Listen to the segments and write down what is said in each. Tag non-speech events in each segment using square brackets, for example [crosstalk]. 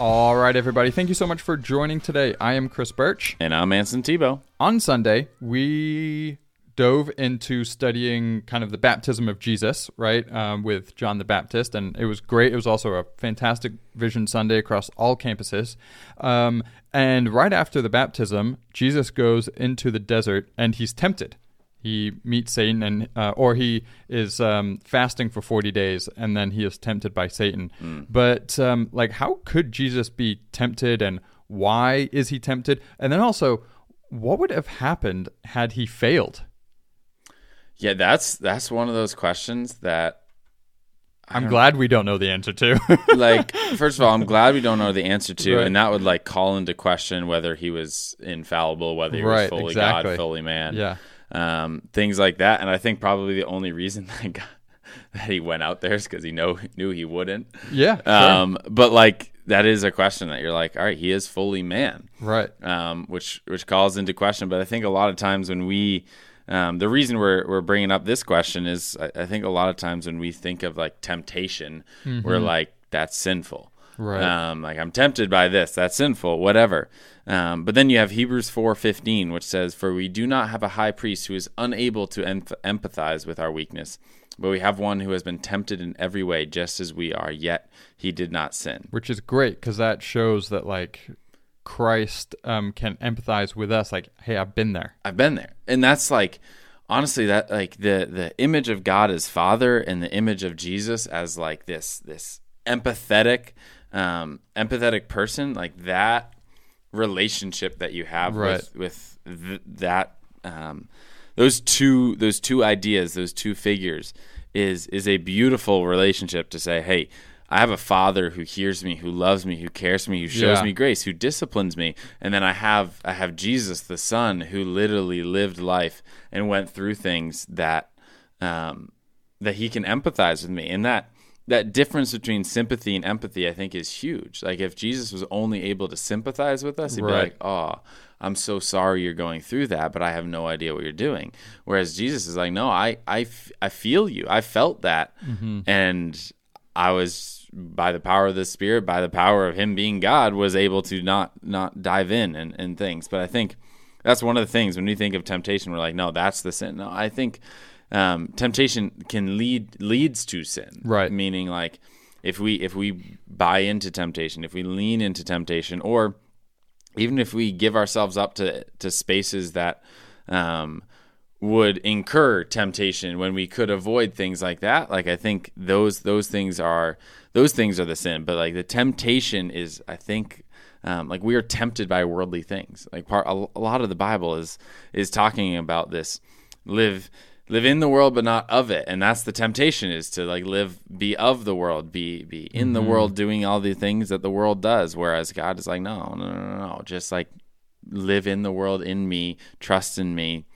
All right, everybody. Thank you so much for joining today. I am Chris Birch. And I'm Anson Tebow. On Sunday, we dove into studying kind of the baptism of Jesus, right, um, with John the Baptist, and it was great. It was also a fantastic Vision Sunday across all campuses. Um, and right after the baptism, Jesus goes into the desert and he's tempted he meets Satan, and uh, or he is um, fasting for forty days, and then he is tempted by Satan. Mm. But um, like, how could Jesus be tempted, and why is he tempted? And then also, what would have happened had he failed? Yeah, that's that's one of those questions that I'm glad we don't know the answer to. [laughs] like, first of all, I'm glad we don't know the answer to, right. and that would like call into question whether he was infallible, whether he right, was fully exactly. God, fully man. Yeah um, things like that. And I think probably the only reason [laughs] that, got, that he went out there is because he know knew he wouldn't. Yeah. Sure. Um, but like that is a question that you're like, all right, he is fully man, right? Um, which which calls into question. But I think a lot of times when we um, the reason we're we're bringing up this question is I, I, think a lot of times when we think of like temptation, mm-hmm. we're like that's sinful. Right. Um, like I'm tempted by this, that's sinful, whatever. Um, but then you have Hebrews 4:15, which says, "For we do not have a high priest who is unable to em- empathize with our weakness, but we have one who has been tempted in every way, just as we are, yet he did not sin." Which is great because that shows that like Christ um, can empathize with us. Like, hey, I've been there. I've been there, and that's like honestly that like the the image of God as Father and the image of Jesus as like this this empathetic um, empathetic person like that relationship that you have right. with with th- that um, those two those two ideas those two figures is is a beautiful relationship to say hey I have a father who hears me, who loves me, who cares for me, who shows yeah. me grace, who disciplines me, and then I have I have Jesus, the Son, who literally lived life and went through things that um, that he can empathize with me, and that that difference between sympathy and empathy, I think, is huge. Like if Jesus was only able to sympathize with us, he'd right. be like, "Oh, I'm so sorry you're going through that, but I have no idea what you're doing." Whereas Jesus is like, "No, I I, I feel you. I felt that, mm-hmm. and I was by the power of the Spirit, by the power of Him being God, was able to not not dive in and, and things." But I think that's one of the things when we think of temptation, we're like, "No, that's the sin." No, I think um, temptation can lead leads to sin. Right. Meaning like if we if we buy into temptation, if we lean into temptation, or even if we give ourselves up to to spaces that um, would incur temptation when we could avoid things like that, like I think those those things are those things are the sin. But like the temptation is, I think. Um, like we are tempted by worldly things. Like part, a, a lot of the Bible is is talking about this. Live live in the world but not of it. And that's the temptation is to like live be of the world be be in mm-hmm. the world doing all the things that the world does. Whereas god is like no no no no. Just like live in the world in me trust in me.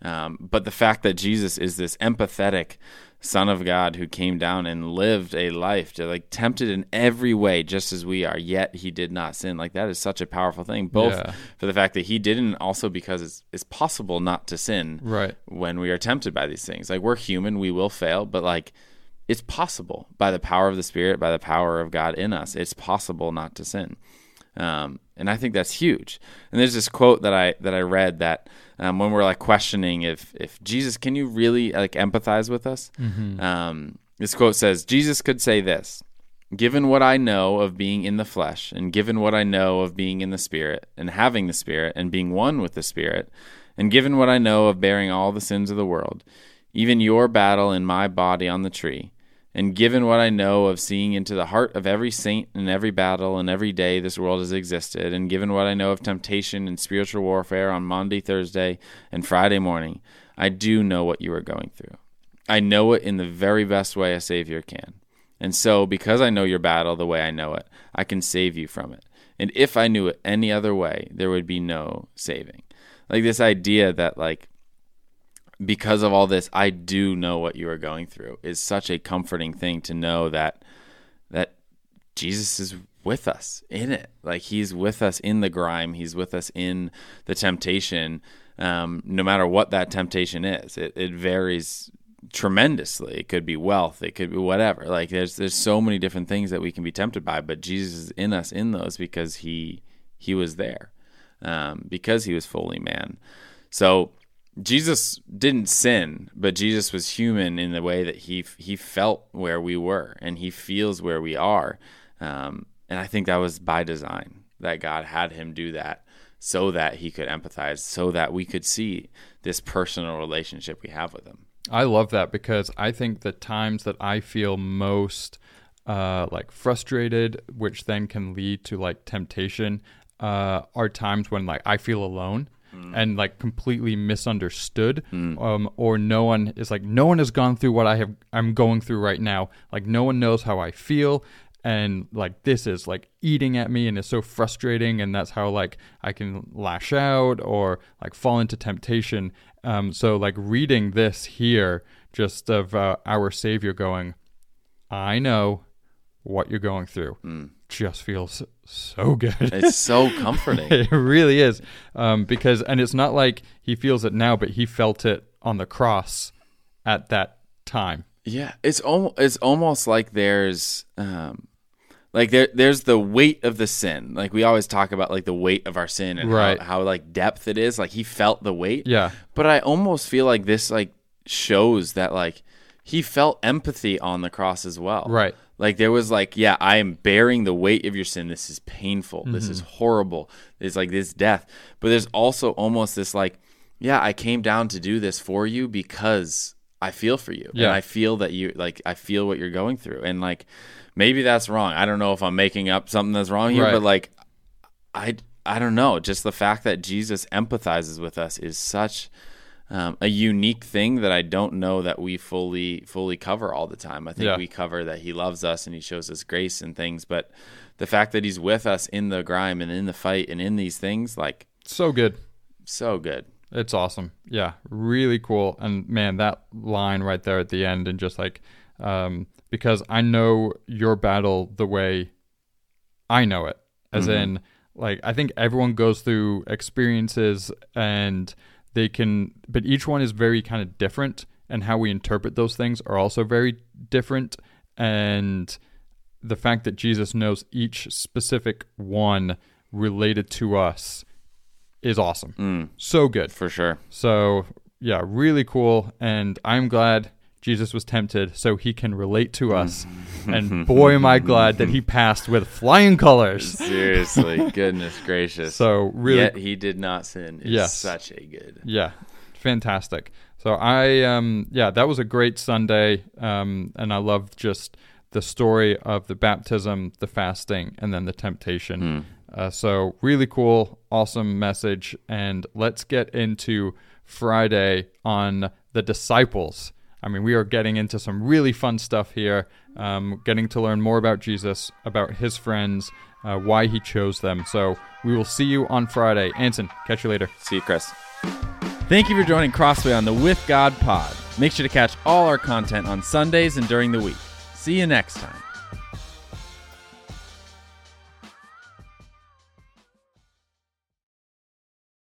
Um, but the fact that jesus is this empathetic Son of God who came down and lived a life to like tempted in every way, just as we are, yet he did not sin. Like that is such a powerful thing, both yeah. for the fact that he didn't, also because it's, it's possible not to sin right. when we are tempted by these things. Like we're human, we will fail, but like it's possible by the power of the Spirit, by the power of God in us. It's possible not to sin. Um, and I think that's huge. And there's this quote that I that I read that um, when we're like questioning if if Jesus, can you really like empathize with us? Mm-hmm. Um, this quote says, Jesus could say this. Given what I know of being in the flesh, and given what I know of being in the Spirit, and having the Spirit, and being one with the Spirit, and given what I know of bearing all the sins of the world, even your battle in my body on the tree, and given what I know of seeing into the heart of every saint and every battle and every day this world has existed, and given what I know of temptation and spiritual warfare on Monday, Thursday, and Friday morning, I do know what you are going through. I know it in the very best way a Savior can. And so, because I know your battle the way I know it, I can save you from it. And if I knew it any other way, there would be no saving. Like this idea that, like, because of all this, I do know what you are going through. Is such a comforting thing to know that that Jesus is with us in it. Like he's with us in the grime. He's with us in the temptation. Um, no matter what that temptation is, it, it varies tremendously. It could be wealth. It could be whatever. Like there's there's so many different things that we can be tempted by, but Jesus is in us in those because he he was there, um, because he was fully man. So Jesus didn't sin, but Jesus was human in the way that he he felt where we were and he feels where we are. Um, and I think that was by design that God had him do that so that he could empathize, so that we could see this personal relationship we have with him. I love that because I think the times that I feel most uh, like frustrated, which then can lead to like temptation, uh, are times when like I feel alone. Mm. And like completely misunderstood, mm. um, or no one is like no one has gone through what I have I'm going through right now. Like no one knows how I feel, and like this is like eating at me and it's so frustrating and that's how like i can lash out or like fall into temptation um so like reading this here just of uh, our savior going i know what you're going through mm. Just feels so good it's so [laughs] comforting it really is um because and it's not like he feels it now but he felt it on the cross at that time yeah, it's almost it's almost like there's um like there there's the weight of the sin. Like we always talk about like the weight of our sin and right. how, how like depth it is. Like he felt the weight. Yeah. But I almost feel like this like shows that like he felt empathy on the cross as well. Right. Like there was like, yeah, I am bearing the weight of your sin. This is painful. Mm-hmm. This is horrible. It's like this death. But there's also almost this like, yeah, I came down to do this for you because I feel for you. Yeah. And I feel that you like I feel what you're going through. And like maybe that's wrong. I don't know if I'm making up something that's wrong here, right. but like I I don't know. Just the fact that Jesus empathizes with us is such um, a unique thing that I don't know that we fully fully cover all the time. I think yeah. we cover that He loves us and He shows us grace and things, but the fact that He's with us in the grime and in the fight and in these things, like so good, so good. It's awesome. Yeah, really cool. And man, that line right there at the end, and just like, um, because I know your battle the way I know it, as mm-hmm. in, like, I think everyone goes through experiences and they can, but each one is very kind of different, and how we interpret those things are also very different. And the fact that Jesus knows each specific one related to us is awesome. Mm. So good. For sure. So, yeah, really cool. And I'm glad Jesus was tempted so he can relate to us. and [laughs] boy, am I glad that he passed with flying colors. Seriously, [laughs] goodness gracious. So, really. Yet he did not sin. It's yes. such a good. Yeah, fantastic. So, I, um, yeah, that was a great Sunday. Um, and I love just the story of the baptism, the fasting, and then the temptation. Mm. Uh, so, really cool, awesome message. And let's get into Friday on the disciples. I mean, we are getting into some really fun stuff here, um, getting to learn more about Jesus, about his friends, uh, why he chose them. So, we will see you on Friday. Anson, catch you later. See you, Chris. Thank you for joining Crossway on the With God pod. Make sure to catch all our content on Sundays and during the week. See you next time.